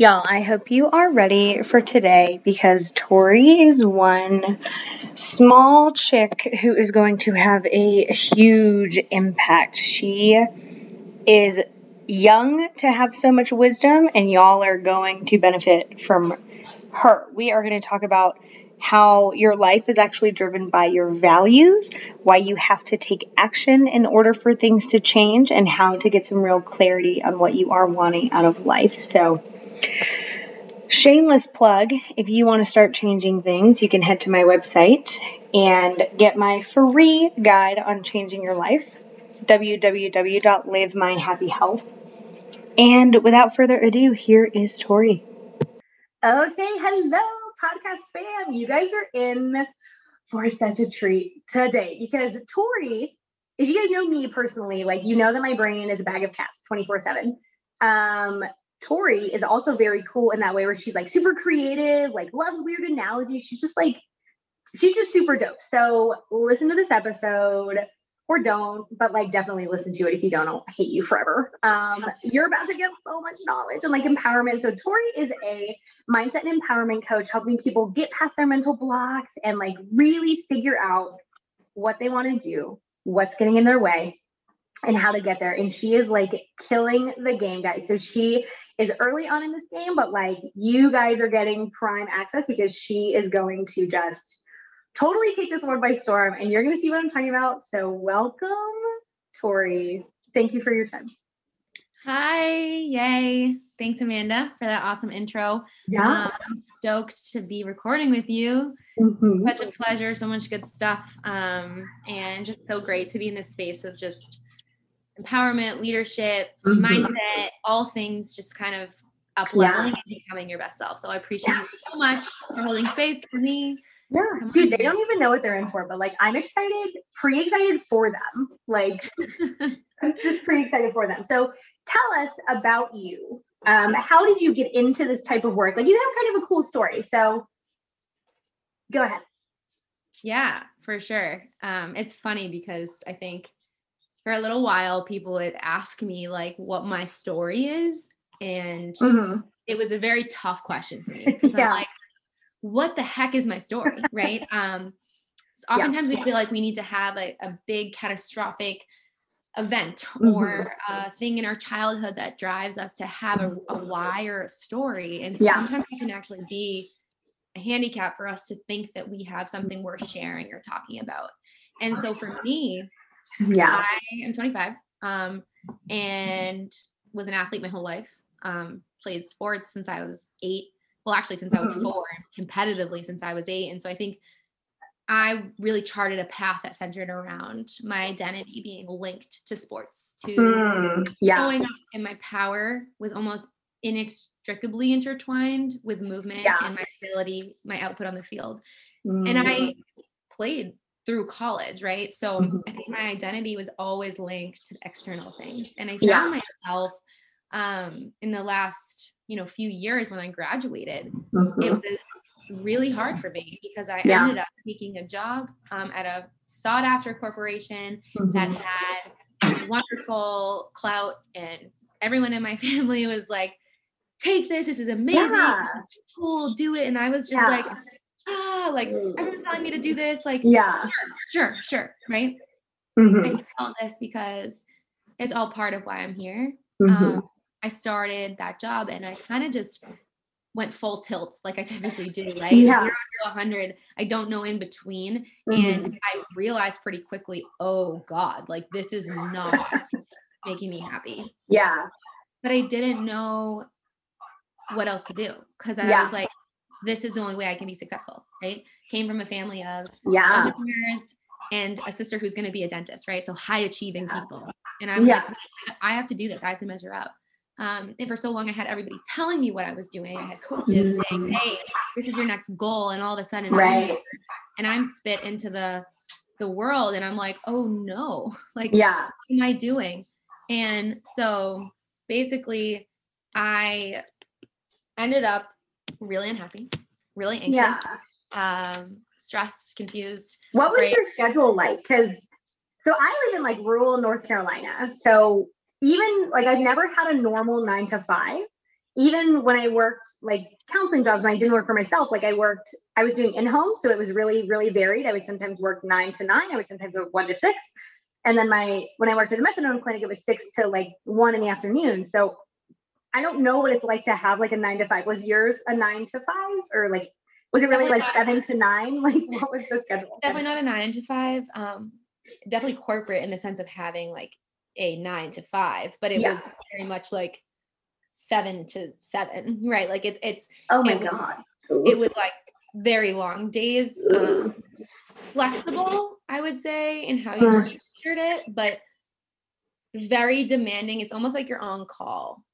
Y'all, I hope you are ready for today because Tori is one small chick who is going to have a huge impact. She is young to have so much wisdom, and y'all are going to benefit from her. We are going to talk about how your life is actually driven by your values, why you have to take action in order for things to change, and how to get some real clarity on what you are wanting out of life. So, Shameless plug if you want to start changing things, you can head to my website and get my free guide on changing your life www.livemyhappyhealth. And without further ado, here is Tori. Okay, hello, podcast fam. You guys are in for such a treat today because Tori, if you guys know me personally, like you know that my brain is a bag of cats 24 7. Um, Tori is also very cool in that way where she's like super creative, like loves weird analogies. She's just like, she's just super dope. So listen to this episode or don't, but like definitely listen to it. If you don't, I'll hate you forever. Um, you're about to get so much knowledge and like empowerment. So Tori is a mindset and empowerment coach, helping people get past their mental blocks and like really figure out what they want to do, what's getting in their way, and how to get there. And she is like killing the game, guys. So she is early on in this game, but like you guys are getting prime access because she is going to just totally take this world by storm and you're going to see what I'm talking about. So, welcome, Tori. Thank you for your time. Hi, yay. Thanks, Amanda, for that awesome intro. Yeah. Um, I'm stoked to be recording with you. Mm-hmm. Such a pleasure, so much good stuff. Um, and just so great to be in this space of just empowerment, leadership, mm-hmm. mindset, all things just kind of up leveling yeah. and becoming your best self. So I appreciate yeah. you so much for holding space for me. Yeah, dude, they don't even know what they're in for, but like I'm excited, pretty excited for them. Like I'm just pretty excited for them. So tell us about you. Um, how did you get into this type of work? Like you have kind of a cool story. So go ahead. Yeah, for sure. Um, it's funny because I think for a little while people would ask me like what my story is and mm-hmm. it was a very tough question for me yeah. I'm like what the heck is my story right um so oftentimes yeah. we feel like we need to have like a big catastrophic event mm-hmm. or a thing in our childhood that drives us to have a, a why or a story and yeah. sometimes it can actually be a handicap for us to think that we have something worth sharing or talking about and so for me yeah. I am 25 um, and was an athlete my whole life. Um, played sports since I was eight. Well, actually, since I was mm-hmm. four, competitively since I was eight. And so I think I really charted a path that centered around my identity being linked to sports, to mm, yeah. going up in my power was almost inextricably intertwined with movement yeah. and my ability, my output on the field. Mm. And I mm. played through college, right? So mm-hmm. I think my identity was always linked to external things. And I found yeah. myself um, in the last, you know, few years when I graduated, mm-hmm. it was really hard for me because I yeah. ended up taking a job um, at a sought after corporation mm-hmm. that had wonderful clout and everyone in my family was like, take this, this is amazing, yeah. this is cool, do it. And I was just like, ah, like everyone's telling me to do this. Like, yeah, sure, sure, sure, right? Mm-hmm. I all this because it's all part of why I'm here. Mm-hmm. Um, I started that job and I kind of just went full tilt like I typically do, right? Yeah. 100, I don't know in between. Mm-hmm. And I realized pretty quickly, oh God, like this is not making me happy. Yeah. But I didn't know what else to do because I yeah. was like, this is the only way I can be successful, right? Came from a family of yeah. entrepreneurs and a sister who's going to be a dentist, right? So high achieving people. And I'm yeah. like, I have to do this. I have to measure up. Um, and for so long, I had everybody telling me what I was doing. I had coaches saying, Mm. "Hey, this is your next goal," and all of a sudden, Right. I'm and I'm spit into the the world, and I'm like, "Oh no! Like, Yeah. what am I doing?" And so, basically, I ended up really unhappy, really anxious, Yeah. um, stressed, confused. What was your schedule like? Because so I live in like rural North Carolina. So even like I've never had a normal nine to five. Even when I worked like counseling jobs, when I didn't work for myself, like I worked, I was doing in home. So it was really, really varied. I would sometimes work nine to nine. I would sometimes work one to six. And then my when I worked at a methadone clinic, it was six to like one in the afternoon. So I don't know what it's like to have like a nine to five. Was yours a nine to five or like was it really Definitely like not. seven to nine? Like what was the schedule? definitely not a nine to five. Um, definitely corporate in the sense of having like a nine to five, but it Yeah. was very much like seven to seven, right? Like it's it's Oh my it was- god. it was like very long days, um, flexible, I would say, in how you Mm. structured it, but very demanding. It's almost like you're on call.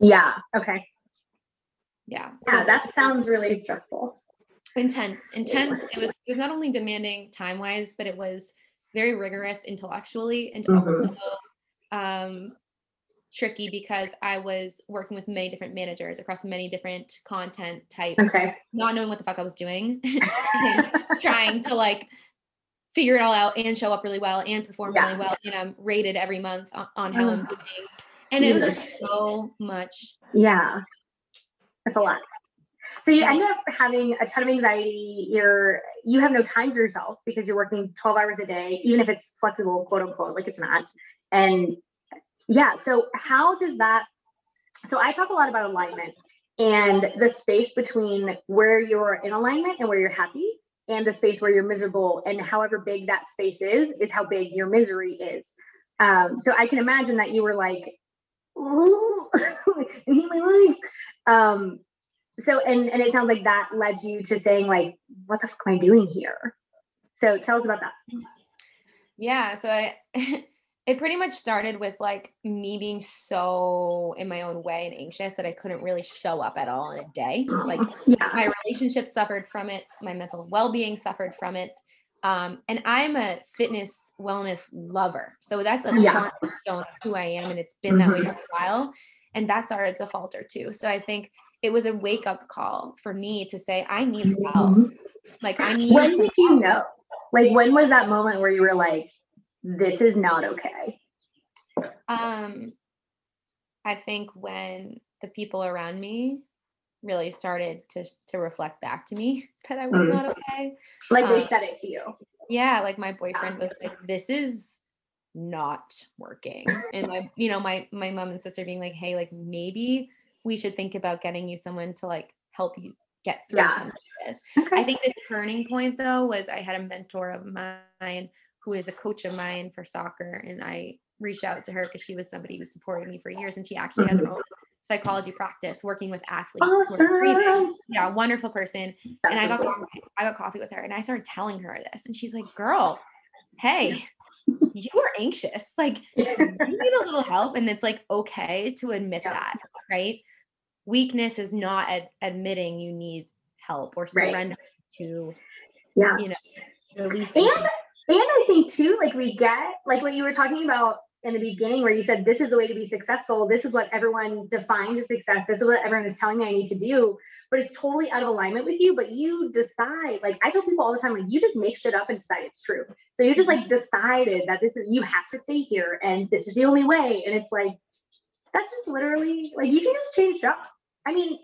Yeah. Okay. Yeah. Yeah, so that sounds really stressful. intense intense it was it was not only demanding time wise but it was very rigorous intellectually and Mhm. also um tricky because i was working with many different managers across many different content types Okay. not knowing what the fuck i was doing trying to like figure it all out and show up really well and perform Yeah. really well and i'm rated every month on, on how i'm doing and it was just so much yeah. That's a lot. So you end up having a ton of anxiety. You're you have no time for yourself because you're working 12 hours a day, even if it's flexible, quote unquote, like it's not. And yeah, so how does that so I talk a lot about alignment and the space between where you're in alignment and where you're happy and the space where you're miserable and however big that space is is how big your misery is um, so i can imagine that you were like hate my life um, so and and it sounds like that led you to saying like what the fuck am i doing here? So tell us about that. Yeah, so I it pretty much started with like me being so in my own way and anxious that I couldn't really show up at all in a day. Like yeah. my relationship suffered from it, my mental well-being suffered from it. Um, and I'm a fitness wellness lover. So that's a Yeah. cornerstone of who I am and it's been that way Mhm. for a while. And that started to falter too. So I think it was a wake-up call for me to say, I need help. Like I need when did you know like when was that moment where you were like this is not okay Um, I think when the people around me really started to to reflect back to me that I was Mhm. not okay. like they Um, said it to you Yeah, like my boyfriend was like, "This is not working," and my, you know, my my mom and sister being like, "Hey, like maybe we should think about getting you someone to like help you get through Yeah. some of this." okay I think the turning point though was I had a mentor of mine who is a coach of mine for soccer, and I reached out to her because she was somebody who supported me for years, and she actually has her own psychology practice working with athletes. who are breathing. awesome Yeah, wonderful person. That's and I got I got coffee with her, and I started telling her this, and she's like, "Girl, hey." You are anxious. Like you need a little help, and it's like okay to admit Yeah. that, right? Weakness is not ad- admitting you need help or Right. surrender to yeah you know, releasing. And and I think too, like we get like what you were talking about in the beginning, where you said this is the way to be successful. This is what everyone defines as success. This is what everyone is telling me I need to do. But it's totally out of alignment with you. But you decide. Like I tell people all the time, like you just make shit up and decide it's true. So you just like mm-hmm. decided that this is you have to stay here and this is the only way. And it's like that's just literally like you can just change jobs. I mean,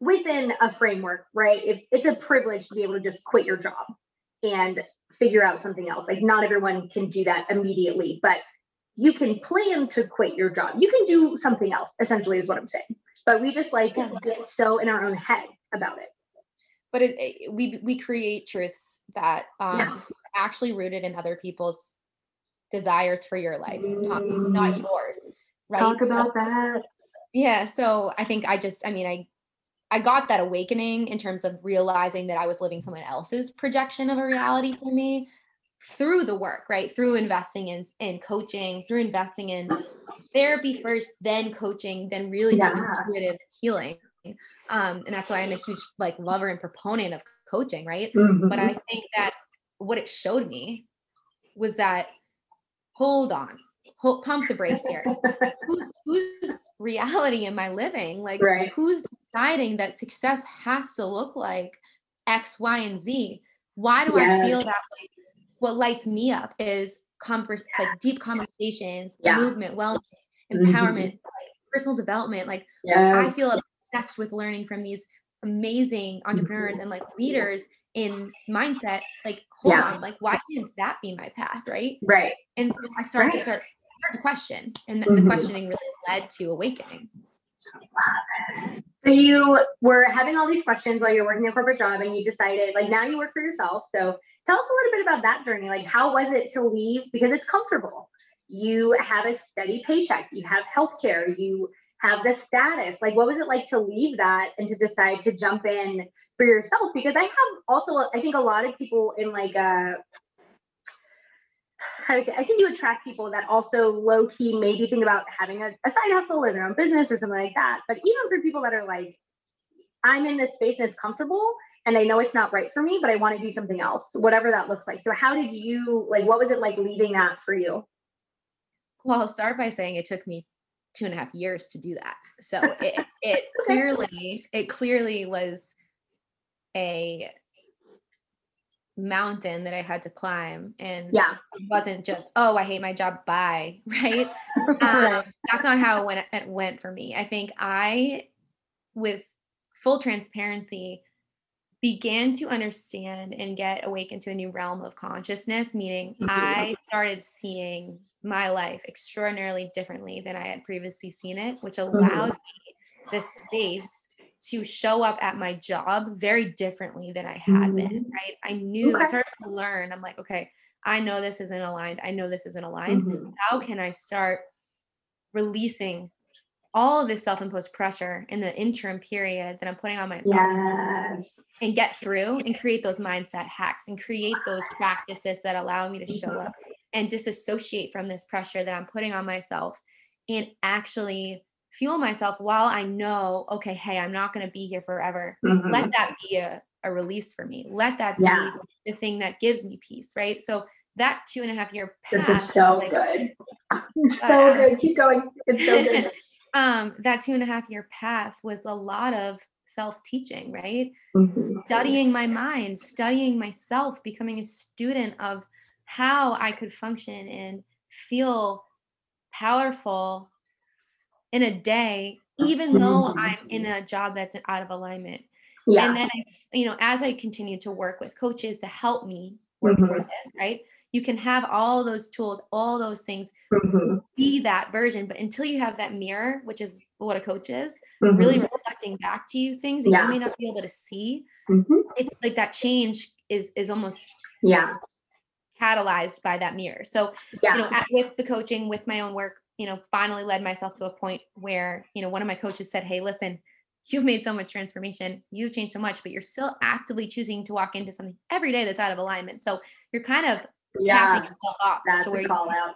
within a framework, right? If it's a privilege to be able to just quit your job and figure out something else. Like not everyone can do that immediately, but you can plan to quit your job. You can do something else, essentially, is what I'm saying. But we just like Yeah. get so in our own head about it. but it, it- we we create truths that um Yeah. are actually rooted in other people's desires for your life, not, not yours. Right. Talk So- about that. yeah so i think i just i mean i i got that awakening in terms of realizing that i was living someone else's projection of a reality for me through the work right through investing in in coaching through investing in therapy first, then coaching, then really Yeah. intuitive healing. Um, and that's why I'm a huge like lover and proponent of coaching, right? Mhm. But I think that what it showed me was that hold on, hold, pump the brakes here. who's, whose reality am I living? Like Right. who's deciding that success has to look like X, Y, and Z? Why do I feel that like what lights me up is convers like deep conversations, Yeah. movement, wellness, Mhm. empowerment, like personal development. Like I feel obsessed with learning from these amazing entrepreneurs and like leaders in mindset. Like, hold Yeah. on, like why can't that be my path? Right. right. And so I started to Right. start, start to question, and Mhm. the questioning really led to awakening. So you were having all these questions while you're working a corporate job and you decided like now you work for yourself. So tell us a little bit about that journey. Like how was it to leave because it's comfortable. You have a steady paycheck, you have health care, you have the status. Like what was it like to leave that and to decide to jump in for yourself? Because I have also I think a lot of people in like a do I say? I think you attract people that also low key maybe think about having a, a side hustle or their own business or something like that. But even for people that are like, I'm in this space and it's comfortable and I know it's not right for me, but I want to do something else, whatever that looks like. So how did you like what was it like leaving that for you? Well, I'll start by saying it took me two and a half years to do that. So it, it clearly, it clearly was a mountain that I had to climb. And Yeah. it wasn't just, oh, I hate my job, bye, right? um, that's not how it went, it went for me. I think I, with full transparency, began to understand and get awakened to a new realm of consciousness, meaning Mhm. I started seeing my life extraordinarily differently than I had previously seen it, which allowed me the space to show up at my job very differently than I had been, right? I knew I started to learn. I'm like, okay, I know this isn't aligned. I know this isn't aligned Mhm. how can I start releasing all of this self-imposed pressure in the interim period that I'm putting on myself Yes. and get through and create those mindset hacks and create those practices that allow me to show Mhm. up and disassociate from this pressure that I'm putting on myself and actually fuel myself while I know, okay, hey, I'm not going to be here forever. Mhm. Let that be a, a release for me. Let that be Yeah. the thing that gives me peace, right? So that two and a half year path, This is so like, good. So Uh, good. Keep going. It's so good. um, that two and a half year path was a lot of self teaching, right? Mhm. Studying my mind, studying myself, becoming a student of how I could function and feel powerful in a day, even though I'm in a job that's out of alignment. Yeah. And then, I, you know, as I continue to work with coaches to help me work Mhm. through this, right? You can have all those tools, all those things Mhm. be that version. But until you have that mirror, which is what a coach is, Mhm. really reflecting back to you things that Yeah. you may not be able to see, Mhm. it's like that change is is almost Yeah. catalyzed by that mirror. So, Yeah. you know, at, with the coaching, with my own work, you know, finally led myself to a point where, you know, one of my coaches said, Hey, listen, you've made so much transformation, you've changed so much, but you're still actively choosing to walk into something every day that's out of alignment. So you're kind of yeah. tapping yourself off to where you call out.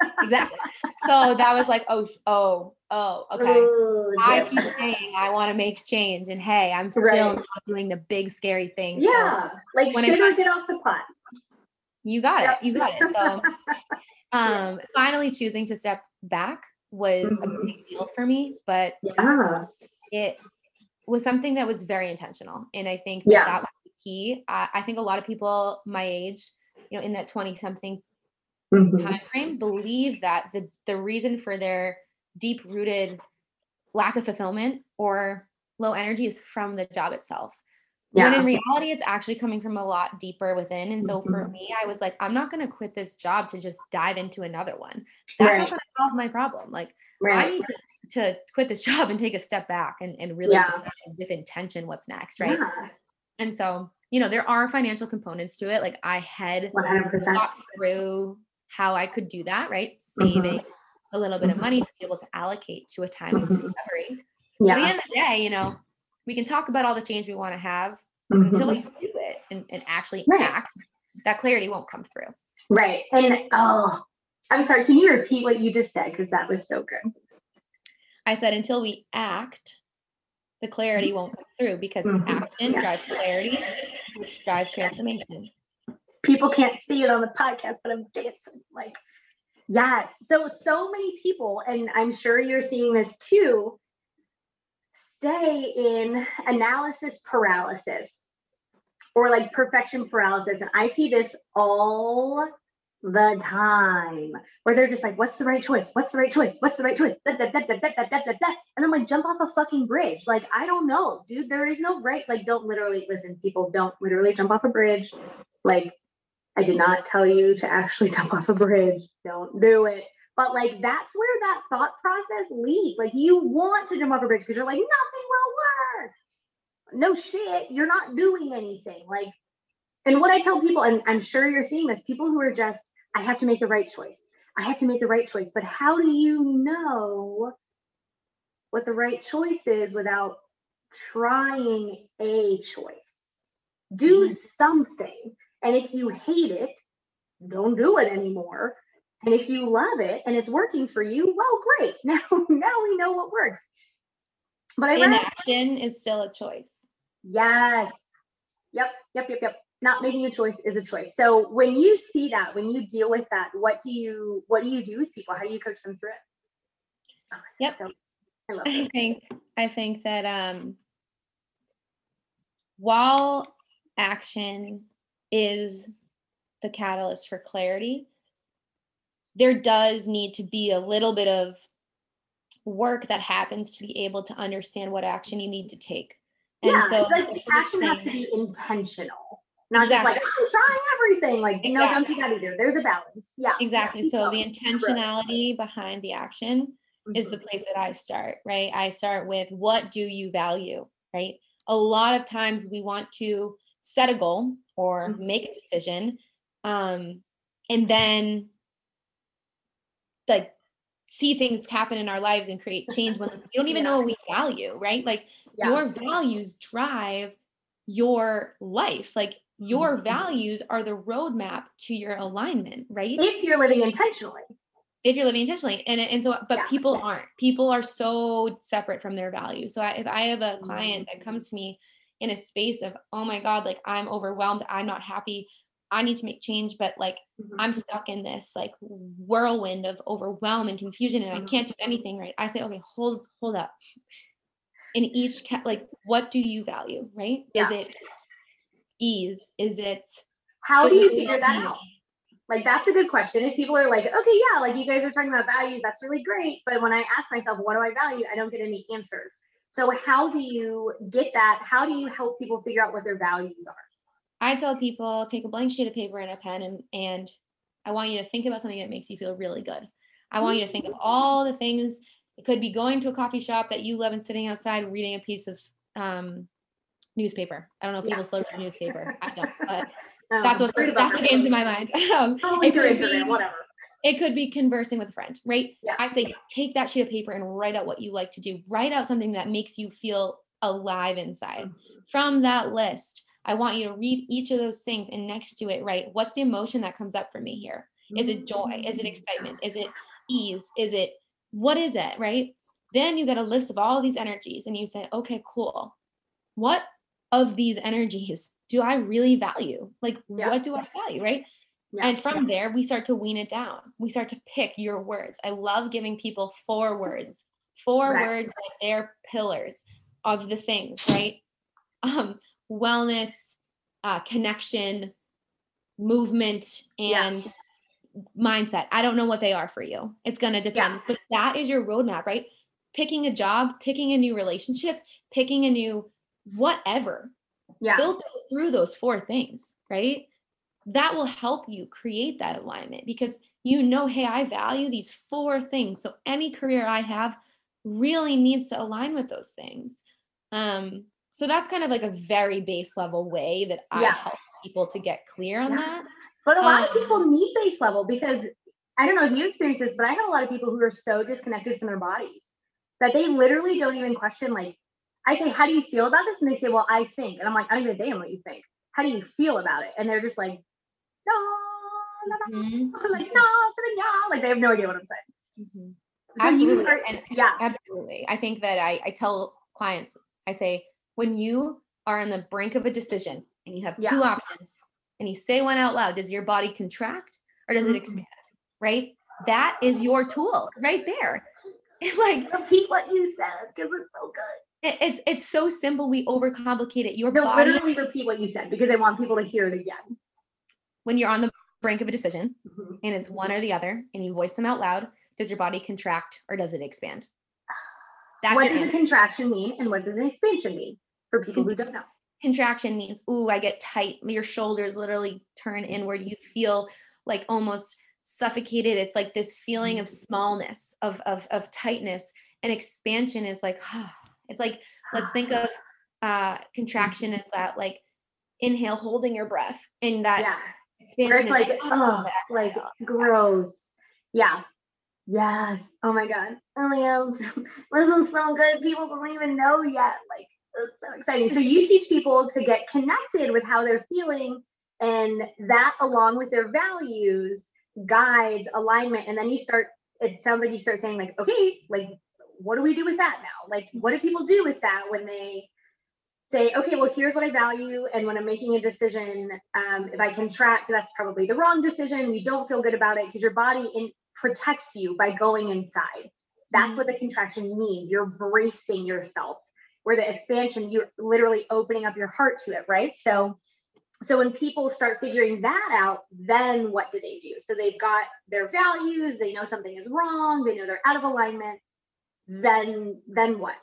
exactly. So that was like, oh, oh, oh, okay. Ooh, I keep saying I want to make change, and hey, I'm still Right. not doing the big scary things. So Yeah. Like when I shit get off the pot. you got Yep. it. You got it. So um finally choosing to step back was Mhm. a big deal for me, but Yeah. it was something that was very intentional. And I think that, Yeah. that was the key. I, I think a lot of people my age, you know, in that 20 something Mhm. time frame believe that the the reason for their deep rooted lack of fulfillment or low energy is from the job itself when in reality it's actually coming from a lot deeper within and so for Mhm. me i was like i'm not going to quit this job to just dive into another one that's Right. not going to solve my problem like i need to, to quit this job and take a step back and, and really Yeah. decide with intention what's next right Yeah. and so you know there are financial components to it like i had 100%. thought through how I could do that, right? Mhm. Saving a little bit of Mhm. money to be able to allocate to a time of Mhm. discovery. But at the end of the day, you know, we can talk about all the change we want to have until Mhm. we do it and, and actually Right. act. That clarity won't come through. Right. And oh, I'm sorry, can you repeat what you just said? Because that was so good. I said until we act, the clarity won't come through because Mhm. action drives clarity, which drives transformation. People can't see it on the podcast, but I'm dancing like yes. So so many people, and I'm sure you're seeing this too, stay in analysis paralysis or like perfection paralysis. And I see this all the time where they're just like, what's the right choice? What's the right choice? What's the right choice? And I'm like, jump off a fucking bridge. Like, I don't know, dude. There is no right. Like, don't literally listen, people, don't literally jump off a bridge. Like, I did not tell you to actually jump off a bridge. Don't do it. But like that's where that thought process leads. Like you want to jump off a bridge because you're like, nothing will work. No shit, you're not doing anything. Like, and what I tell people, and I'm sure you're seeing this, people who are just, I have to make the right choice. I have to make the right choice. But how do you know what the right choice is without trying a choice? Do Mhm. something. And if you hate it, don't do it anymore. And if you love it and it's working for you, well, great. Now, now we know what works. But I read, Inaction is still a choice. yes, yep, yep, yep, yep. Not making a choice is a choice. So when you see that, when you deal with that, what do you what do you do with people? How do you coach them through it? Oh, Yep. So, I love I think I think that um while action is the catalyst for clarity, there does need to be a little bit of work that happens to be able to understand what action you need to take. And yeah, so like the the first action has to be intentional, not just like I'm trying everything. Like no, don't do that either. There's a balance. Yeah, Exactly. Yeah, So the intentionality behind the action going. is the place that I start, right? I start with what do you value, right? A lot of times we want to set a goal or Mhm. make a decision um and then like see things happen in our lives and create change when we don't even Yeah. know what we value, right? Like yeah. your values drive your life. Like your Mhm. values are the roadmap to your alignment, right? if you're living intentionally. if you're living intentionally and and so but Yeah. people aren't people are so separate from their values so I, if i have a Mm-hmm. client that comes to me in a space of oh my god like i'm overwhelmed i'm not happy i need to make change but like Mhm. i'm stuck in this like whirlwind of overwhelm and confusion and i Mhm. can't do anything right i say okay hold hold up in each ca- like what do you value right is it ease is it How do you figure that out? Like that's a good question. If people are like, okay, yeah, like you guys are talking about values, that's really great. But when I ask myself, what do I value? I don't get any answers. So how do you get that? How do you help people figure out what their values are? I tell people take a blank sheet of paper and a pen and and I want you to think about something that makes you feel really good. I want you to think of all the things. It could be going to a coffee shop that you love and sitting outside reading a piece of um, newspaper. I don't know if Yeah. people still read newspaper. I don't, but Um, that's what that's what came to my mind. Um, it could be- whatever. it could be conversing with a friend, right? Yeah. I say take that sheet of paper and write out what you like to do. Write out something that makes you feel alive inside. From that list, I want you to read each of those things and next to it, write what's the emotion that comes up for me here? Is it joy? Is it excitement? Is it ease? Is it what is it, right? Then you get a list of all these energies and you say, okay, cool. What of these energies do I really value? Like, Yeah. what do I value, right? Yeah. And from there, we start to wean it down. We start to pick your words. I love giving people four words, four Right. words that they're pillars of the things, right? Um, wellness, uh, connection, movement, Yeah. and mindset. I don't know what they are for you. It's going to depend, but that is your roadmap, right? Picking a job, picking a new relationship, picking a new whatever yeah. filter through those four things, right? That will help you create that alignment because you know, hey, I value these four things. So any career I have really needs to align with those things. Um, so that's kind of like a very base level way that I Yeah. help people to get clear on Yeah. that. But a lot of Um, people need base level because I don't know if you experience this, but I have a lot of people who are so disconnected from their bodies that they literally don't even question. Like, I say, How do you feel about this? And they say, Well, I think. And I'm like, I don't even damn what you think. How do you feel about it? And they're just like, No. mm-hmm. like no, yeah, like they have no idea what I'm saying. Mm-hmm. So absolutely. Start, and, yeah, absolutely. I think that I, I tell clients, I say, when you are on the brink of a decision and you have two yeah. options and you say one out loud, does your body contract or does mm-hmm. it expand? Right? That is your tool right there. like repeat what you said because it's so good. It, it's it's so simple. We overcomplicate it. Your no, body literally repeat what you said because I want people to hear it again. When you're on the brink of a decision mm-hmm. and it's one or the other, and you voice them out loud, does your body contract or does it expand? That's what does a contraction mean and what does an expansion mean for people who don't know? Contraction means, ooh, I get tight. Your shoulders literally turn inward. You feel like almost suffocated. It's like this feeling of smallness, of of of tightness. And expansion is like, oh, it's like, let's think of uh contraction is that like inhale, holding your breath. And that yeah. expansion is like, like oh, like gross. Yeah. Yes. Oh my God. Liam, this is so good. People don't even know yet. Like, so exciting. So you teach people to get connected with how they're feeling, and that, along with their values, guides alignment. And then you start. It sounds like you start saying like, okay, like, what do we do with that now? Like, what do people do with that when they say, okay, well, here's what I value, and when I'm making a decision, um, if I contract, that's probably the wrong decision. You don't feel good about it because your body in protects you by going inside. That's what the mm-hmm. contraction means. You're bracing yourself. Where the expansion, you're literally opening up your heart to it, right? So, so when people start figuring that out, then what do they do? So they've got their values. They know something is wrong. They know they're out of alignment. Then, then what?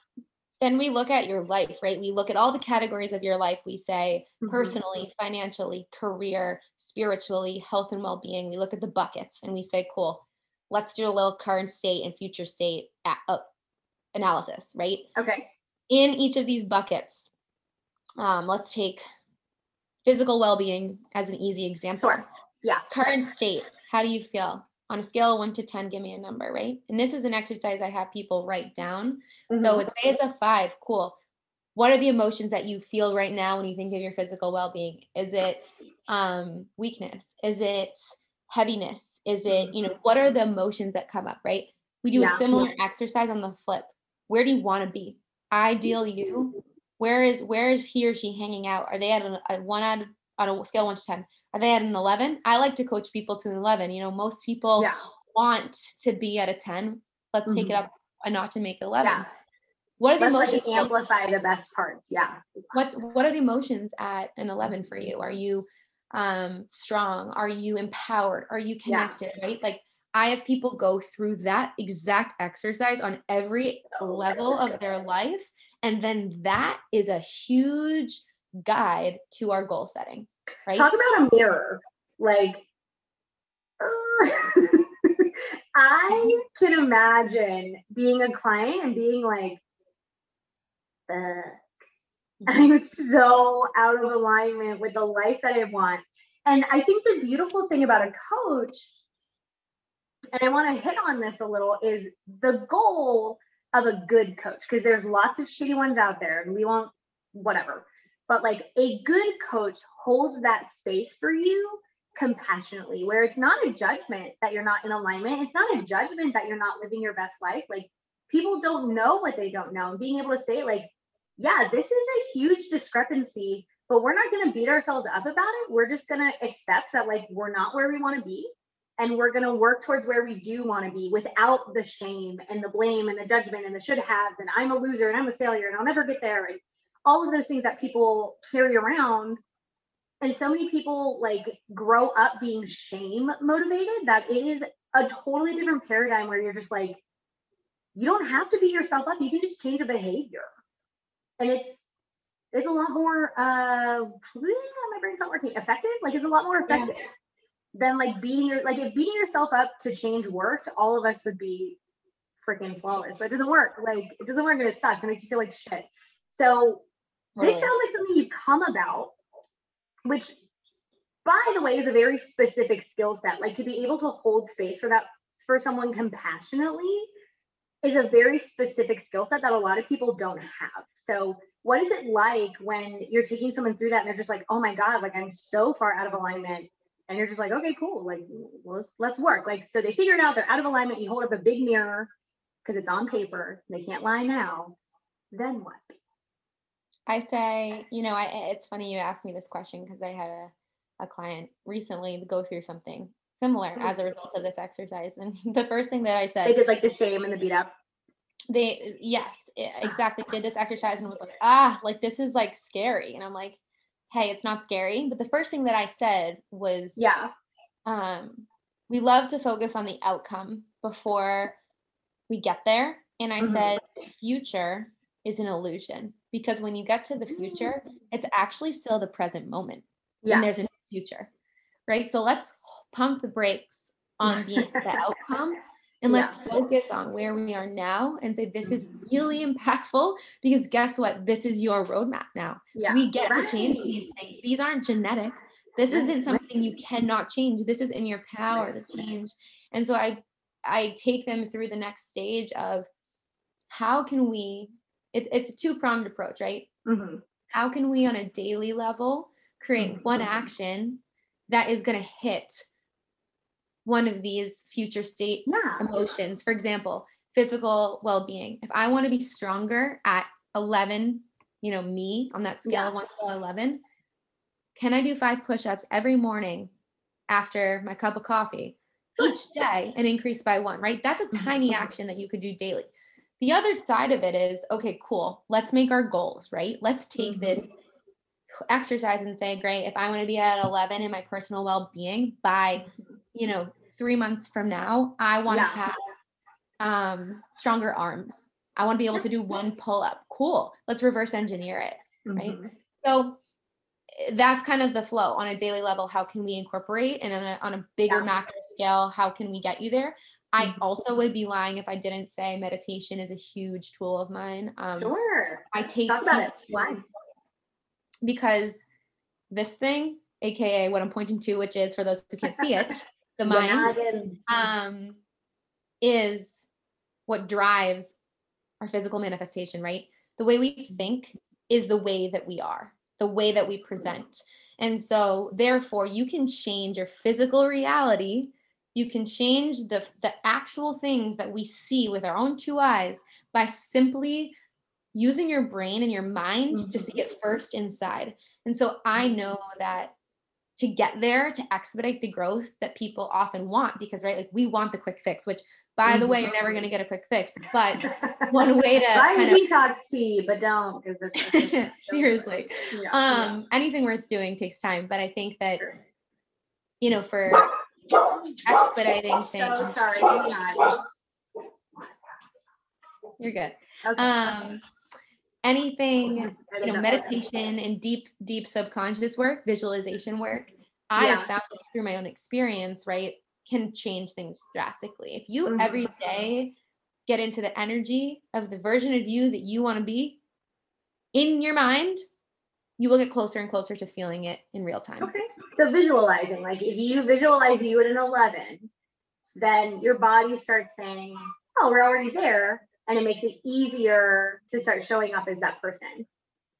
and we look at your life, right? We look at all the categories of your life. We say mm-hmm. personally, financially, career, spiritually, health and well being. We look at the buckets and we say, cool, let's do a little current state and future state analysis, right? Okay. In each of these buckets, um, let's take physical well-being as an easy example. Sure. Yeah. Current state. How do you feel? On a scale of one to 10, give me a number, right? And this is an exercise I have people write down. Mm-hmm. So let's say it's a five. Cool. What are the emotions that you feel right now when you think of your physical well-being? Is it um, weakness? Is it heaviness? Is it, you know, what are the emotions that come up, right? We do yeah. a similar exercise on the flip. Where do you want to be? Ideal you. Where is where is he or she hanging out? Are they at a, a one out of, on a scale one to ten? Are they at an eleven? I like to coach people to an eleven. You know, most people yeah. want to be at a ten. Let's mm-hmm. take it mm-hmm. up a notch to make eleven. Yeah. What are the Let's emotions? Like amplify the best parts. Yeah. What's what are the emotions at an eleven for you? Are you um, strong? Are you empowered? Are you connected? Yeah. Right? Like I have people go through that exact exercise on every level of their life. And then that is a huge guide to our goal setting. Right. Talk about a mirror. Like, uh, I can imagine being a client and being like, I'm so out of alignment with the life that I want. And I think the beautiful thing about a coach, and I want to hit on this a little, is the goal of a good coach, because there's lots of shitty ones out there and we won't, whatever. But like a good coach holds that space for you compassionately, where it's not a judgment that you're not in alignment. It's not a judgment that you're not living your best life. Like people don't know what they don't know. And being able to say, like, yeah, this is a huge discrepancy, but we're not going to beat ourselves up about it. We're just going to accept that, like, we're not where we want to be. And we're going to work towards where we do want to be without the shame and the blame and the judgment and the should haves. And I'm a loser and I'm a failure and I'll never get there. And all of those things that people carry around. And so many people like grow up being shame motivated that it is a totally different paradigm where you're just like, you don't have to beat yourself up. You can just change a behavior and it's it's a lot more uh my brain's not working effective like it's a lot more effective yeah. Than like beating your like if beating yourself up to change worked all of us would be freaking flawless. But it doesn't work. Like it doesn't work and it sucks. It makes you feel like shit. So this sounds like something you come about which by the way is a very specific skill set. Like to be able to hold space for that for someone compassionately is a very specific skill set that a lot of people don't have. So, what is it like when you're taking someone through that and they're just like, oh my God, like I'm so far out of alignment. And you're just like, okay, cool. Like, let's let's work. Like, so they figure it out. They're out of alignment. You hold up a big mirror because it's on paper. They can't lie now. Then what? I say, you know, I, it's funny you asked me this question because I had a, a client recently go through something similar Mhm. as a result of this exercise. And the first thing that I said, They did like the shame and the beat up. they yes e- exactly did this exercise and was like ah like this is like scary and i'm like hey it's not scary. But the first thing that i said was Yeah. um we love to focus on the outcome before we get there. And i Mhm. said future is an illusion. Because when you get to the future it's actually still the present moment. Yeah. and there's a future right? So let's pump the brakes on the, the outcome and Yeah. let's focus on where we are now and say this is really impactful because guess what? This is your roadmap now. Yeah. we get to change these things. These aren't genetic. This Right, isn't right. something you cannot change. This is in your power to change. And so i i take them through the next stage of how can we it, it's a two-pronged approach right? Mhm. how can we on a daily level create one Mhm. action that is going to hit one of these future state Yeah. emotions. For example physical well-being. If i want to be stronger at 11 you know me on that scale Yeah. of 1 to 11 can i do five push-ups every morning after my cup of coffee? Each day and increase by one right? That's a Mhm. tiny mm-hmm. action that you could do daily. The other side of it is okay cool let's make our goals right? Let's take mm-hmm. this exercise and say great if i want to be at 11 in my personal well-being by mm-hmm. you know three months from now i want to Yeah. have um stronger arms i want to be able to do one pull-up cool let's reverse engineer it right? Mhm. so that's kind of the flow on a daily level how can we incorporate and on a, on a bigger Yeah. macro scale how can we get you there i Mhm. also would be lying if i didn't say meditation is a huge tool of mine um Sure. i take Talk about it. Why? because this thing aka what i'm pointing to which is for those who can't see it the mind um is what drives our physical manifestation right? The way we mm-hmm. think is the way that we are the way that we present. And so therefore you can change your physical reality. You can change the the actual things that we see with our own two eyes by simply using your brain and your mind to see mm-hmm. it first inside. And so i mm-hmm. know that to get there to expedite the growth that people often want because right like we want the quick fix which by the way you're never going to get a quick fix but one way to Buy kind of detox tea, but don't because it's, it's, it's seriously Yeah, um anything worth doing takes time but i think that Sure. you know for expediting things So sorry, you're good Okay. um anything you know meditation and deep deep subconscious work visualization work i have Yeah. found through my own experience right can change things drastically if you Mhm. every day get into the energy of the version of you that you want to be in your mind you will get closer and closer to feeling it in real time Okay. So visualizing, like if you visualize you at an 11, then your body starts saying, oh, we're already there. And it makes it easier to start showing up as that person.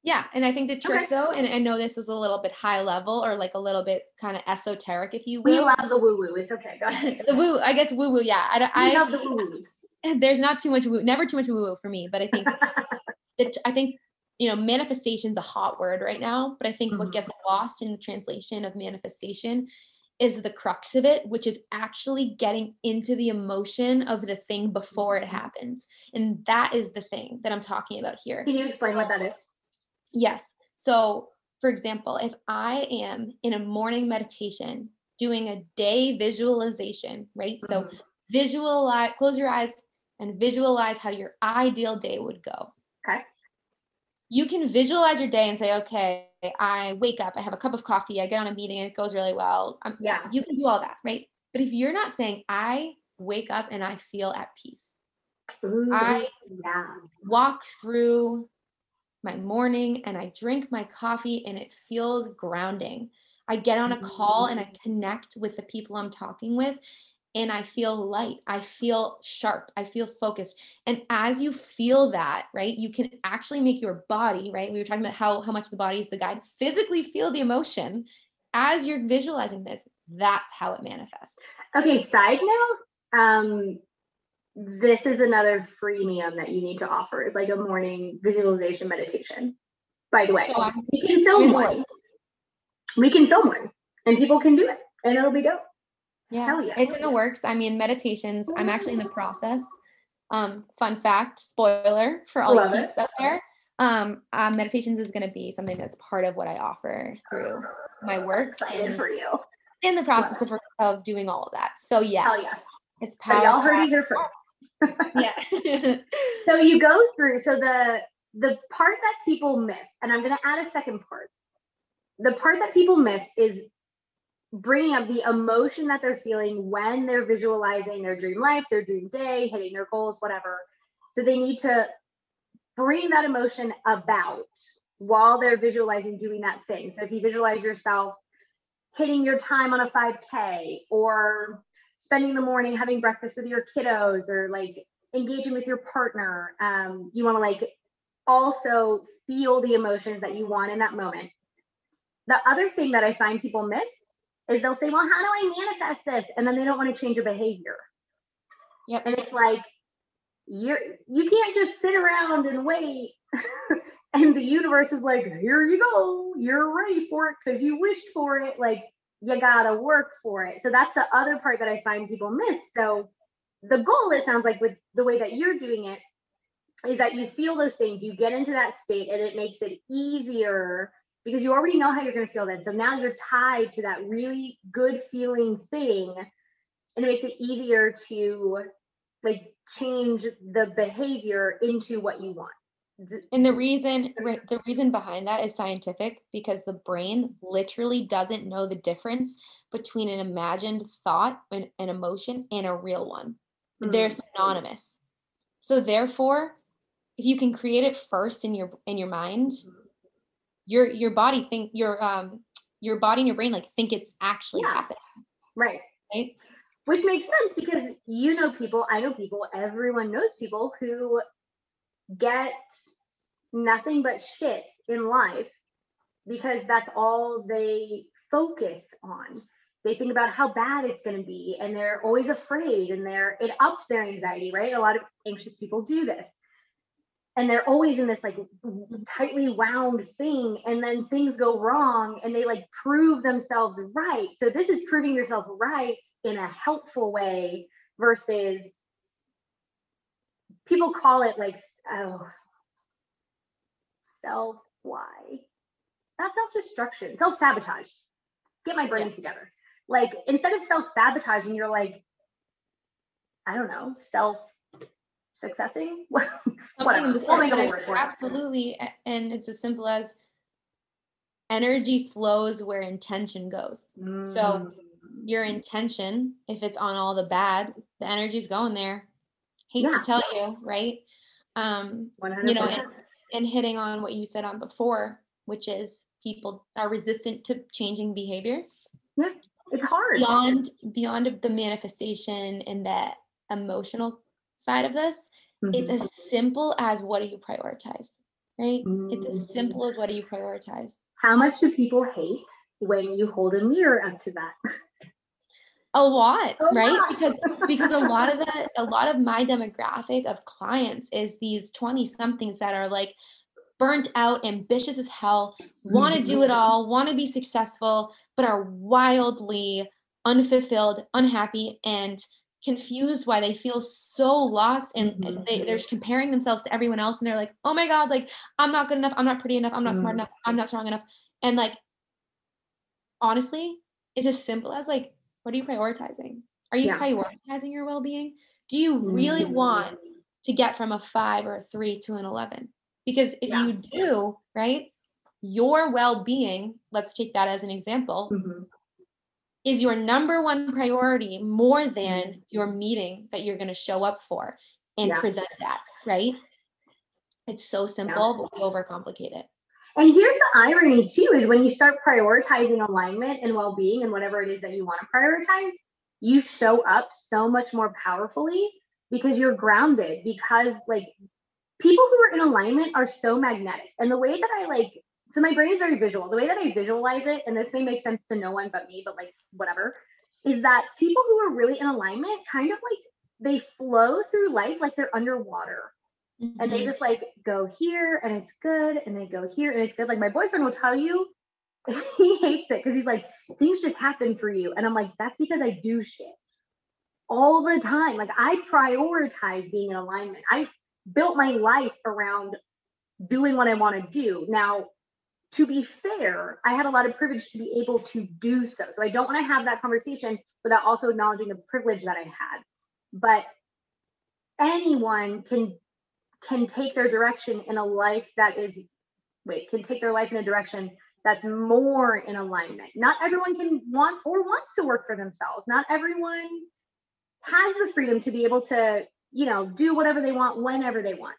Yeah, and I think the trick Okay. though, and I know this is a little bit high level or like a little bit kind of esoteric, if you We will. love the woo woo. It's okay. Go ahead. the woo, I guess woo woo. Yeah, I, I love the woo woos. there's not too much woo, never too much woo woo for me, but I think that I think you know manifestation's a hot word right now, but I think what Mhm. gets lost in the translation of manifestation is the crux of it, which is actually getting into the emotion of the thing before it Mhm. happens, and that is the thing that I'm talking about here. Can you explain what that is? Yes. So, for example, if I am in a morning meditation doing a day visualization, right? So, Mhm. visualize, close your eyes and visualize how your ideal day would go. You can visualize your day and say, okay, I wake up, I have a cup of coffee, I get on a meeting, and it goes really well. Um, Yeah. You can do all that, right? But if you're not saying, I wake up and I feel at peace, Ooh, I- yeah. walk through my morning and I drink my coffee and it feels grounding. I get on a call and I connect with the people I'm talking with and I feel light. I feel sharp. I feel focused. And as you feel that, right, you can actually make your body, right? We were talking about how how much the body is the guide. Physically feel the emotion as you're visualizing this. that's how it manifests. Okay, side note, um, this is another freemium that you need to offer is like a morning visualization meditation. By the way, so we can film one. We can film one and people can do it and it'll be dope. Yeah, yeah. it's in the works. I mean, meditations, I'm actually in the process. Um, fun fact, spoiler for all Love you peeps out there. Um, um, meditations is going to be something that's part of what I offer through my work. Excited for you. In the process of, of doing all of that. So yes, yes. it's powerful. y'all heard it here first. yeah. so you go through. So the the part that people miss, and I'm going to add a second part. The part that people miss is bringing up the emotion that they're feeling when they're visualizing their dream life, their dream day, hitting their goals, whatever. So they need to bring that emotion about while they're visualizing doing that thing. So if you visualize yourself hitting your time on a 5K or spending the morning having breakfast with your kiddos or like engaging with your partner, um, you want to like also feel the emotions that you want in that moment. The other thing that I find people miss is they'll say, well, how do I manifest this? And then they don't want to change a behavior. Yep. And it's like, you're you can't just sit around and wait. and the universe is like, here you go. You're ready for it because you wished for it. Like you gotta work for it. So that's the other part that I find people miss. So the goal, it sounds like, with the way that you're doing it, is that you feel those things, you get into that state, and it makes it easier because you already know how you're going to feel then. So now you're tied to that really good feeling thing, and it makes it easier to like change the behavior into what you want. And the reason the reason behind that is scientific because the brain literally doesn't know the difference between an imagined thought and an emotion and a real one. Mm-hmm. They're synonymous. So therefore, if you can create it first in your in your mind, mm-hmm your your body think your um your body and your brain like think it's actually yeah. happening. Right. Right. Which makes sense because you know people, I know people, everyone knows people who get nothing but shit in life because that's all they focus on. They think about how bad it's going to be and they're always afraid and they're it ups their anxiety, right? A lot of anxious people do this and they're always in this like tightly wound thing and then things go wrong and they like prove themselves right. So this is proving yourself right in a helpful way versus people call it like oh self why not self-destruction self-sabotage. Get my brain yeah. together. Like instead of self-sabotaging you're like i don't know self successing? Absolutely and it's as simple as energy flows where intention goes. Mm. so your intention if it's on all the bad the energy's going there. Hate yeah. to tell you right? Um 100%. you know and, and hitting on what you said on before which is people are resistant to changing behavior. Yeah it's hard. Beyond beyond the manifestation and that emotional side of this Mm-hmm. It's as simple as what do you prioritize, right? Mm-hmm. It's as mm-hmm. simple as what do you prioritize. How much do people hate when you hold a mirror up to that? a lot a right lot. because because a lot of the a lot of my demographic of clients is these 20 somethings that are like burnt out ambitious as hell want to do it mm-hmm. all want to be successful but are wildly unfulfilled unhappy and confused why they feel so lost and mm-hmm. they, they're comparing themselves to everyone else and they're like oh my god like i'm not good enough i'm not pretty enough i'm not mm-hmm. smart enough i'm not strong enough and like honestly it's as simple as like what are you prioritizing are you yeah. prioritizing your well-being do you really mm-hmm. want to get from a five or a three to an 11 because if yeah. you do right your well-being let's take that as an example mm-hmm is your number one priority more than your meeting that you're going to show up for and yeah. present that, right? It's so simple, yeah. but we overcomplicate it. And here's the irony too is when you start prioritizing alignment and well-being and whatever it is that you want to prioritize, you show up so much more powerfully because you're grounded because like people who are in alignment are so magnetic. And the way that I like so my brain is very visual. The way that I visualize it, and this may make sense to no one but me, but like whatever. is that people who are really in alignment kind of like they flow through life like they're underwater. Mm-hmm. And they mm-hmm. just like go here and it's good, and they go here and it's good. Like my boyfriend will tell you he hates it because he's like, things just happen for you. And I'm like, that's because I do shit all the time. Like I prioritize being in alignment. I built my life around doing what I want to do. Now, to be fair, I had a lot of privilege to be able to do so. So I don't want to have that conversation without also acknowledging the privilege that I had. But anyone can can take their direction in a life that is wait, can take their life in a direction that's more in alignment. Not everyone can want or wants to work for themselves. Not everyone has the freedom to be able to, you know, do whatever they want whenever they want.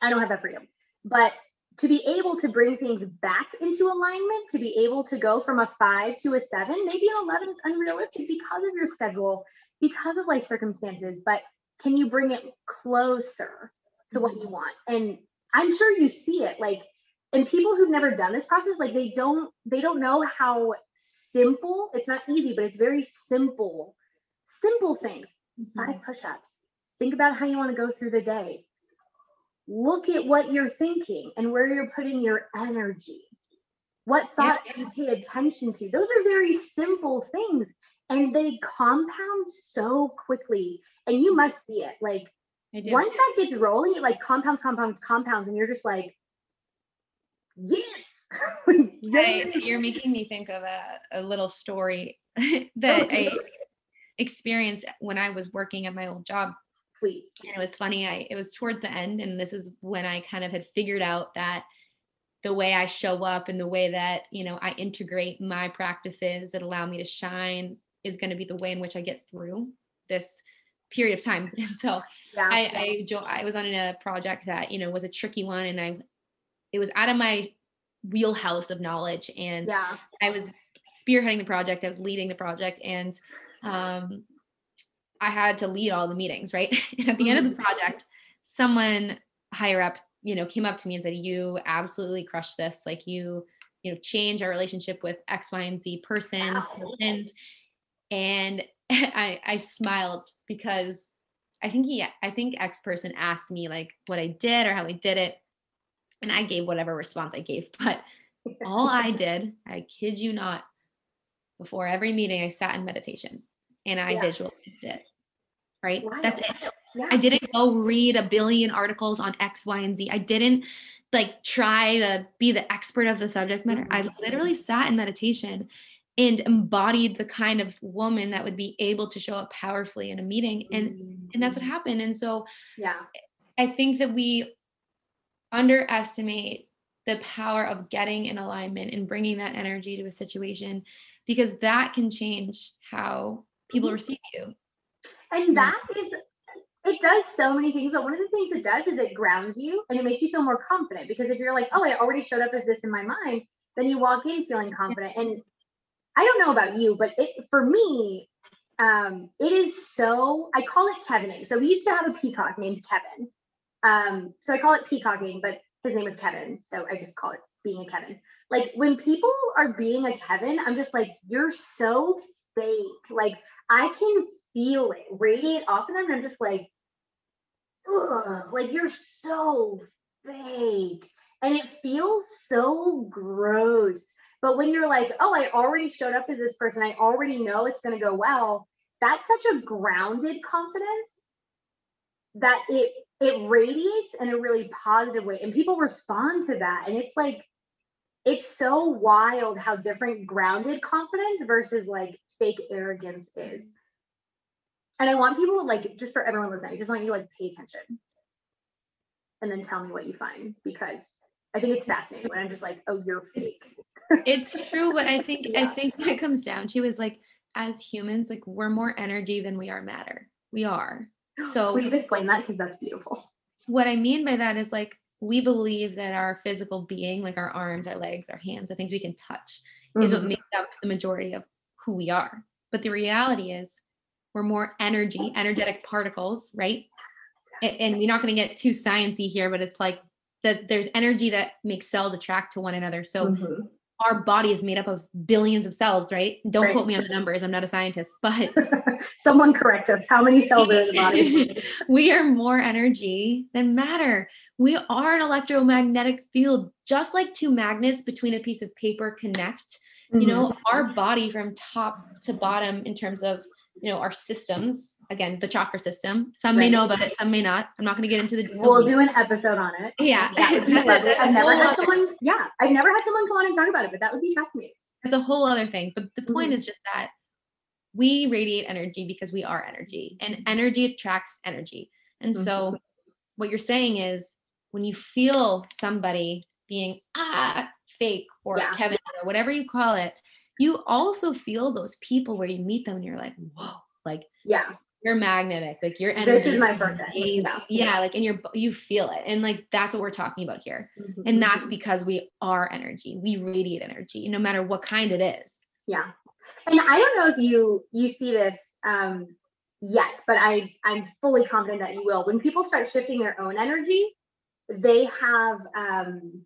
I don't have that freedom. But to be able to bring things back into alignment, to be able to go from a five to a seven, maybe an 11 is unrealistic because of your schedule, because of life circumstances, but can you bring it closer to what you want? And I'm sure you see it like, and people who've never done this process, like they don't, they don't know how simple, it's not easy, but it's very simple, simple things. Mm-hmm. Five push-ups. Think about how you want to go through the day look at what you're thinking and where you're putting your energy. What thoughts yes. you pay attention to. Those are very simple things and they compound so quickly. And you must see it. Like once that gets rolling, it like compounds, compounds, compounds, and you're just like, yes. yes. you're making me think of a, a little story that I experienced when I was working at my old job please. And it was funny. I it was towards the end, and this is when I kind of had figured out that the way I show up and the way that you know I integrate my practices that allow me to shine is going to be the way in which I get through this period of time. And so yeah. I I, jo- I was on a project that you know was a tricky one, and I it was out of my wheelhouse of knowledge, and yeah. I was spearheading the project. I was leading the project, and um, I had to lead all the meetings, right? and at the end of the mm-hmm. project, someone higher up, you know, came up to me and said, "You absolutely crushed this. Like you, you know, change our relationship with X, Y, and Z person, wow. persons." And I, I smiled because I think he, I think X person asked me like what I did or how I did it, and I gave whatever response I gave. But all I did, I kid you not, before every meeting, I sat in meditation and I yeah. visualized it. Right? Wow. That's it. Yeah. I didn't go read a billion articles on X, Y, and Z. I didn't like try to be the expert of the subject matter. Mm-hmm. I literally sat in meditation and embodied the kind of woman that would be able to show up powerfully in a meeting and mm-hmm. and that's what mm-hmm. happened and so yeah i think that we underestimate the power of getting in alignment and bringing that energy to a situation because that can change how people mm-hmm. receive you. And that is it does so many things, but one of the things it does is it grounds you and it makes you feel more confident because if you're like, oh, I already showed up as this in my mind, then you walk in feeling confident. And I don't know about you, but it for me, um, it is so I call it Kevining. So we used to have a peacock named Kevin. Um, so I call it peacocking, but his name is Kevin. So I just call it being a Kevin. Like when people are being a Kevin, I'm just like, you're so fake. Like I can feel it radiate off of them. I'm just like, ugh, like you're so fake. And it feels so gross. But when you're like, oh, I already showed up as this person, I already know it's going to go well, that's such a grounded confidence that it it radiates in a really positive way and people respond to that and it's like it's so wild how different grounded confidence versus like fake arrogance is. And I want people to like, just for everyone listening, I just want you to like pay attention and then tell me what you find because I think it's fascinating when I'm just like, oh, you're fake. it's true, but I think yeah. I think what it comes down to is like as humans, like we're more energy than we are matter. We are. So please explain that because that's beautiful. What I mean by that is like we believe that our physical being, like our arms, our legs, our hands, the things we can touch, mm-hmm. is what mm-hmm. makes up the majority of who we are. But the reality is we're more energy, energetic particles, right? And we're not going to get too sciency here, but it's like that there's energy that makes cells attract to one another. So mm-hmm. our body is made up of billions of cells, right? Don't Right. quote me on the numbers. I'm not a scientist, but Someone correct us. How many cells are in the body? we are more energy than matter. We are an electromagnetic field, just like two magnets between a piece of paper connect. You know, Mm-hmm. our body from top to bottom in terms of, you know, our systems. Again, the chakra system. Some may know about it, some may not. I'm not going to get into the. We'll do an episode on it. Yeah, That would be that's a- lovely. that's a I've never had other- someone, yeah, I've never had someone come on and talk about it, but that would be fascinating. That's a whole other thing. But the point Mhm. is just that we radiate energy because we are energy, and energy attracts energy. And so, what you're saying is when you feel somebody being ah fake or Yeah. Kevin or whatever you call it, you also feel those people where you meet them and you're like, whoa, like Yeah. you're magnetic, like your energy. This is my person. Yeah. yeah, like in your you feel it, and like that's what we're talking about here. Mhm. And that's because we are energy. We radiate energy, no matter what kind it is. Yeah. And I don't know if you you see this um yet, but I I'm fully confident that you will. When people start shifting their own energy, they have um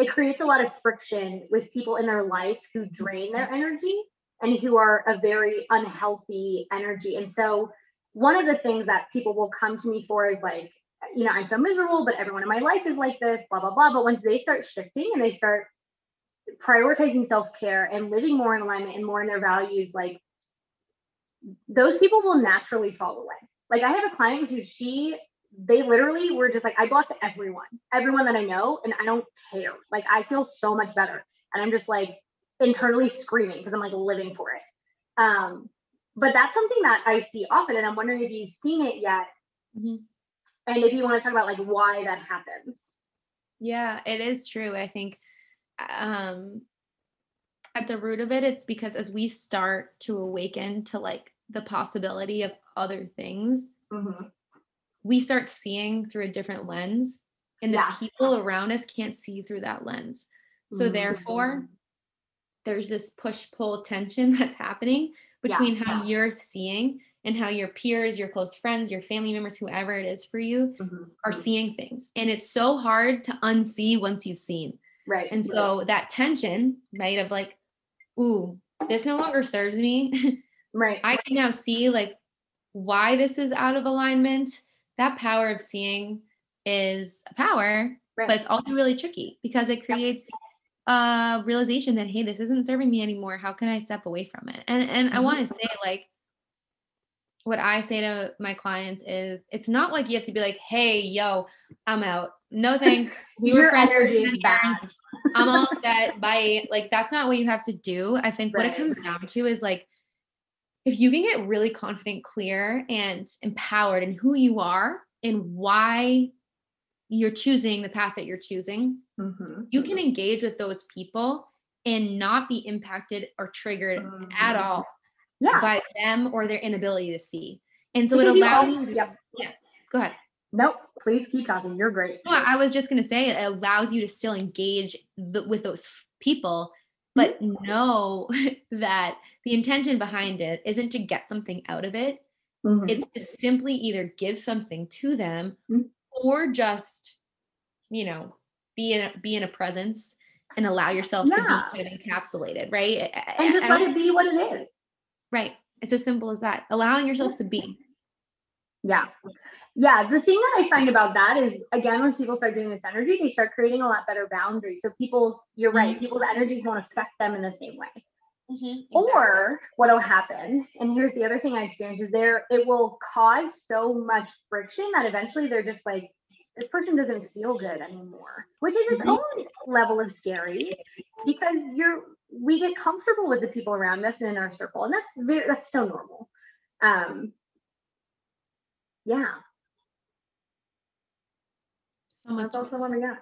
it creates a lot of friction with people in their life who drain their energy and who are a very unhealthy energy. And so one of the things that people will come to me for is like, you know, I'm so miserable, but everyone in my life is like this, blah, blah, blah. But once they start shifting and they start prioritizing self-care and living more in alignment and more in their values like those people will naturally fall away like i have a client who she they literally were just like i blocked everyone everyone that i know and i don't care like i feel so much better and i'm just like internally screaming because i'm like living for it um but that's something that i see often and i'm wondering if you've seen it yet Mhm. and if you want to talk about like why that happens Yeah, it is true. I think um at the root of it it's because as we start to awaken to like the possibility of other things, Mhm. We start seeing through a different lens and the Yeah. people around us can't see through that lens. So Mhm. therefore there's this push pull tension that's happening Yeah. between how you're seeing and how your peers, your close friends, your family members, whoever it is for you, Mhm. are seeing things. And it's so hard to unsee once you've seen. right And so that tension, right, of like, ooh, this no longer serves me. right I can now see like why this is out of alignment. That power of seeing is a power, Right. but it's also really tricky because it creates a realization that hey, this isn't serving me anymore. How can I step away from it? And and I Mhm. want to say like what I say to my clients is it's not like you have to be like, hey, yo, I'm out. No thanks. We were friends for 10 years. I'm all set. Bye. Like that's not what you have to do. I think what it comes down to is like if you can get really confident, clear, and empowered in who you are and why you're choosing the path that you're choosing, Mhm. you can engage with those people and not be impacted or triggered at Mhm. all yeah by them or their inability to see. And so Because it you allows al- you. yep. Go ahead. Nope. Please keep talking. You're great. No, I was just going to say it allows you to still engage the, with those people, but know that the intention behind it isn't to get something out of it. Mhm. It's to simply either give something to them Mhm. or just, you know, be in a, be in a presence and allow yourself to be kind of encapsulated, right? And just I let it be what it is. right. It's as simple as that. Allowing yourself to be. Yeah. Yeah. The thing that I find about that is again, when people start doing this energy, they start creating a lot better boundaries. So people's, you're right, Mm-hmm. people's energies won't affect them in the same way. Or what'll happen, and here's the other thing I experienced is there it will cause so much friction that eventually they're just like, this person doesn't feel good anymore, which is its Mhm. own level of scary because you're we get comfortable with the people around us and in our circle, and that's very that's so normal. Um yeah, so much, that's also what we got.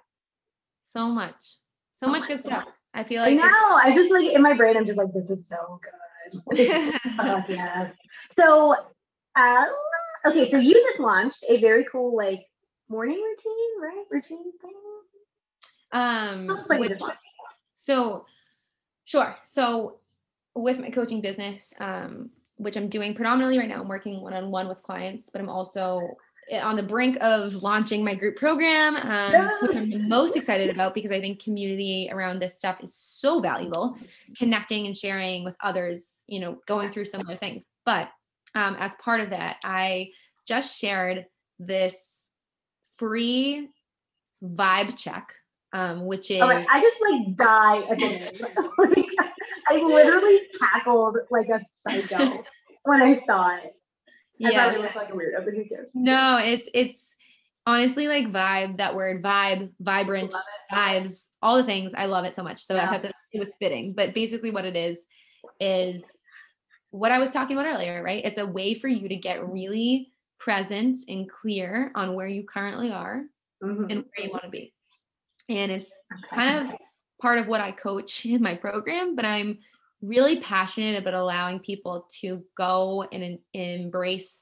so much, so So much good stuff. I feel I like know. I just like in my brain, I'm just like, this is so good. Fuck yes. So, uh, okay, so you just launched a very cool like morning routine, right? Routine thing. um, Tell us what you which- So, sure. So, with my coaching business, um, which I'm doing predominantly right now, I'm working one on one with clients, but I'm also on the brink of launching my group program, um, which I'm the most excited about because I think community around this stuff is so valuable, connecting and sharing with others, you know, going through similar things. But um, as part of that, I just shared this free vibe check, um, which is. Oh, I just like die at the. I literally cackled like a psycho when I saw it. I Yeah. probably look like a weirdo, but who cares? No, it's it's honestly like vibe. That word vibe, vibrant vibes, all the things. I love it so much. So I thought that it was fitting. But basically, what it is is what I was talking about earlier, right? It's a way for you to get really present and clear on where you currently are Mhm. and where you want to be. And it's kind of part of what I coach in my program, but I'm really passionate about allowing people to go and en- embrace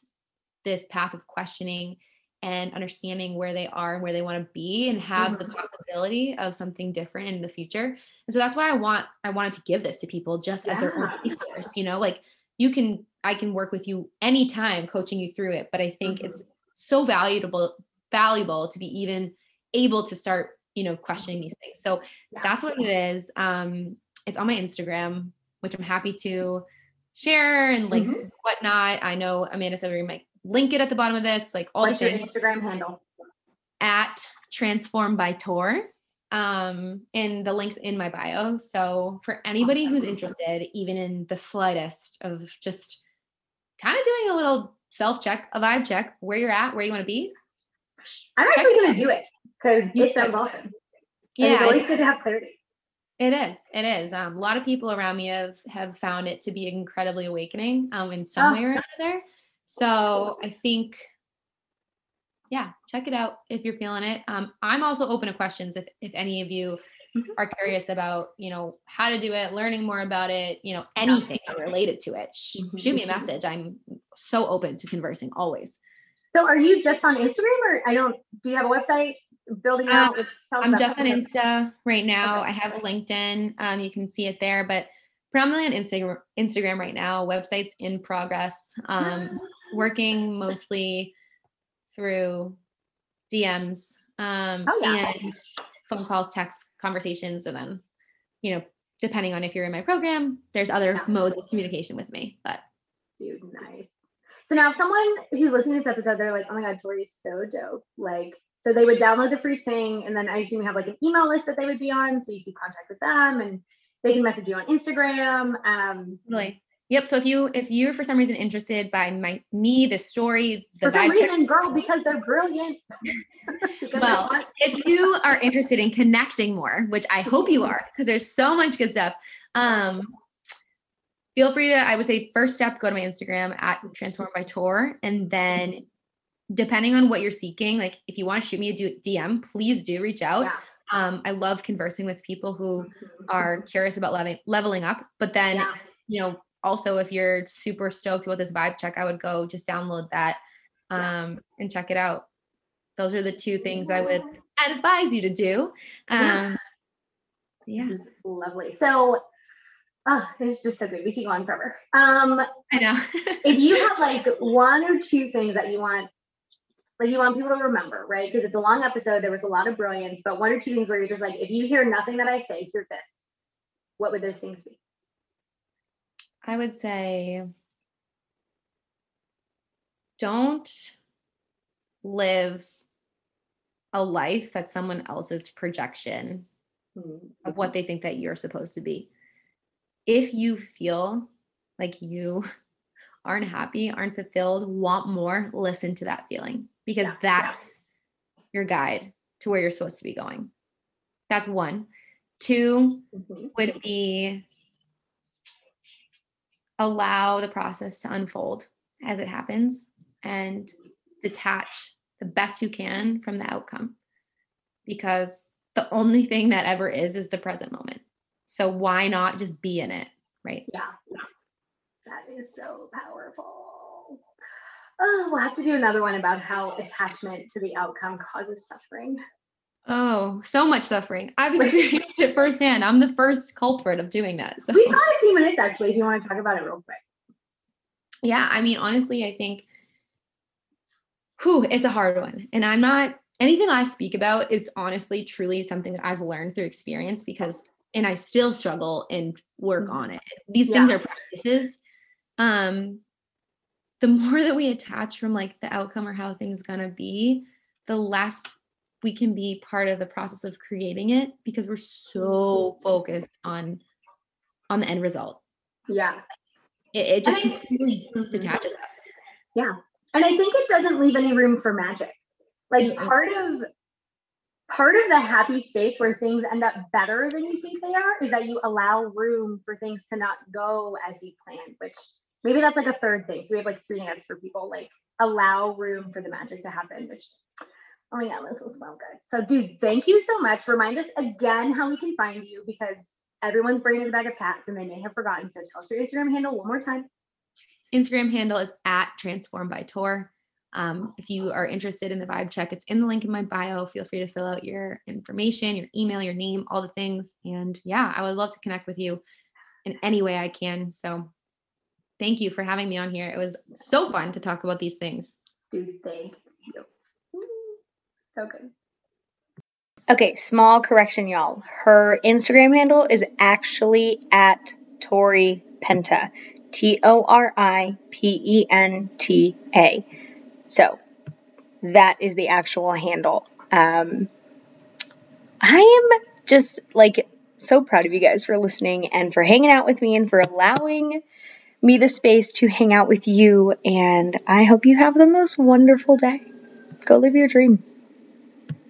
this path of questioning and understanding where they are and where they want to be and have the Mhm. possibility of something different in the future. And so that's why I want I wanted to give this to people just as their own resource, you know, like you can I can work with you anytime coaching you through it, but I think Mhm. it's so valuable valuable to be even able to start, you know, questioning these things. So Yeah. that's what it is. Um, it's on my Instagram, which I'm happy to share and like Mhm. whatnot. I know Amanda said we might link it at the bottom of this, like all What's the your Instagram handle? at Transform by Tor. Um, and the links in my bio. So for anybody who's interested, even in the slightest of just kind of doing a little self check, a vibe check, where you're at, where you want to be. I'm actually gonna do it because it sounds awesome. Yeah, it's always good to have clarity. It is. It is. Um, a lot of people around me have have found it to be incredibly awakening um, in some Oh. way or another. So I think, yeah, check it out if you're feeling it. Um, I'm also open to questions if if any of you Mhm. are curious about you know how to do it, learning more about it, you know anything related to it. Mhm. Shoot me a message. I'm so open to conversing always. So are you just on Instagram or I don't do you have a website building Uh, out? I'm just on. Insta right now. Okay. I have a LinkedIn. Um, you can see it there, but predominantly on Instagram. Instagram right now. Website's in progress. Um, working mostly through DMs. Um, Oh, yeah. and phone calls, text conversations, and then, you know, depending on if you're in my program, there's other Yeah. modes of communication with me. But Dude, nice. So now if someone who's listening to this episode, they're like, oh my God, Tori's so dope. Like, so they would download the free thing and then I assume you have like an email list that they would be on so you keep contact with them and they can message you on Instagram. Um, really, yep. So if you if you're for some reason interested by my me, the story, the for some vibe check- reason, girl, because they're brilliant. Because Well, if you are interested in connecting more, which I hope you are, because there's so much good stuff. Um, feel free to, I would say, first step, go to my Instagram at Transform by Tor, and then depending on what you're seeking, like if you want to shoot me a DM, please do reach out. Yeah. Um, I love conversing with people who are curious about leveling leveling up, but then Yeah. you know also if you're super stoked about this vibe check, I would go just download that um, and check it out. Those are the two things I would advise you to do. Yeah. Um, yeah, is lovely. So, oh, it's just so good. We keep going forever. Um, I know. if you have like one or two things that you want, like you want people to remember, right? Because it's a long episode. There was a lot of brilliance, but one or two things where you're just like, if you hear nothing that I say, hear this. What would those things be? I would say don't live a life that's someone else's projection of what mm-hmm. they think that you're supposed to be. If you feel like you aren't happy, aren't fulfilled, want more, listen to that feeling because Yeah. that's your guide to where you're supposed to be going. That's one. Two Mhm. would be allow the process to unfold as it happens and detach the best you can from the outcome because the only thing that ever is is the present moment. So why not just be in it, right? Yeah. That is so powerful. Oh, we'll have to do another one about how attachment to the outcome causes suffering. Oh, so much suffering. I've experienced it firsthand. I'm the first culprit of doing that. So We've got a few minutes actually, if you want to talk about it real quick. yeah, I mean, honestly, I think whew, it's a hard one. And I'm not anything I speak about is honestly truly something that I've learned through experience because and I still struggle and work Mm-hmm. on it. These things are practices. Um the more that we attach from like the outcome or how things gonna be, the less we can be part of the process of creating it because we're so focused on on the end result. Yeah. It, it just I- completely detaches us. Yeah and I think it doesn't leave any room for magic. Like Mm-mm. part of part of the happy space where things end up better than you think they are is that you allow room for things to not go as you planned, which maybe that's like a third thing. So we have like three nuggets for people, like allow room for the magic to happen, which oh god, this was so good. So dude, thank you so much. Remind us again how we can find you because everyone's brain is a bag of cats and they may have forgotten. So tell us your Instagram handle one more time. Instagram handle is at transform by Tor. Um, if you are interested in the vibe check, it's in the link in my bio. Feel free to fill out your information, your email, your name, all the things. And yeah, I would love to connect with you in any way I can. So thank you for having me on here. It was so fun to talk about these things. Dude, thank you. So good. Okay, small correction, y'all. Her Instagram handle is actually at Tori Penta. T O R I P E N T A. So that is the actual handle. Um, I am just like so proud of you guys for listening and for hanging out with me and for allowing me the space to hang out with you. And I hope you have the most wonderful day. Go live your dream.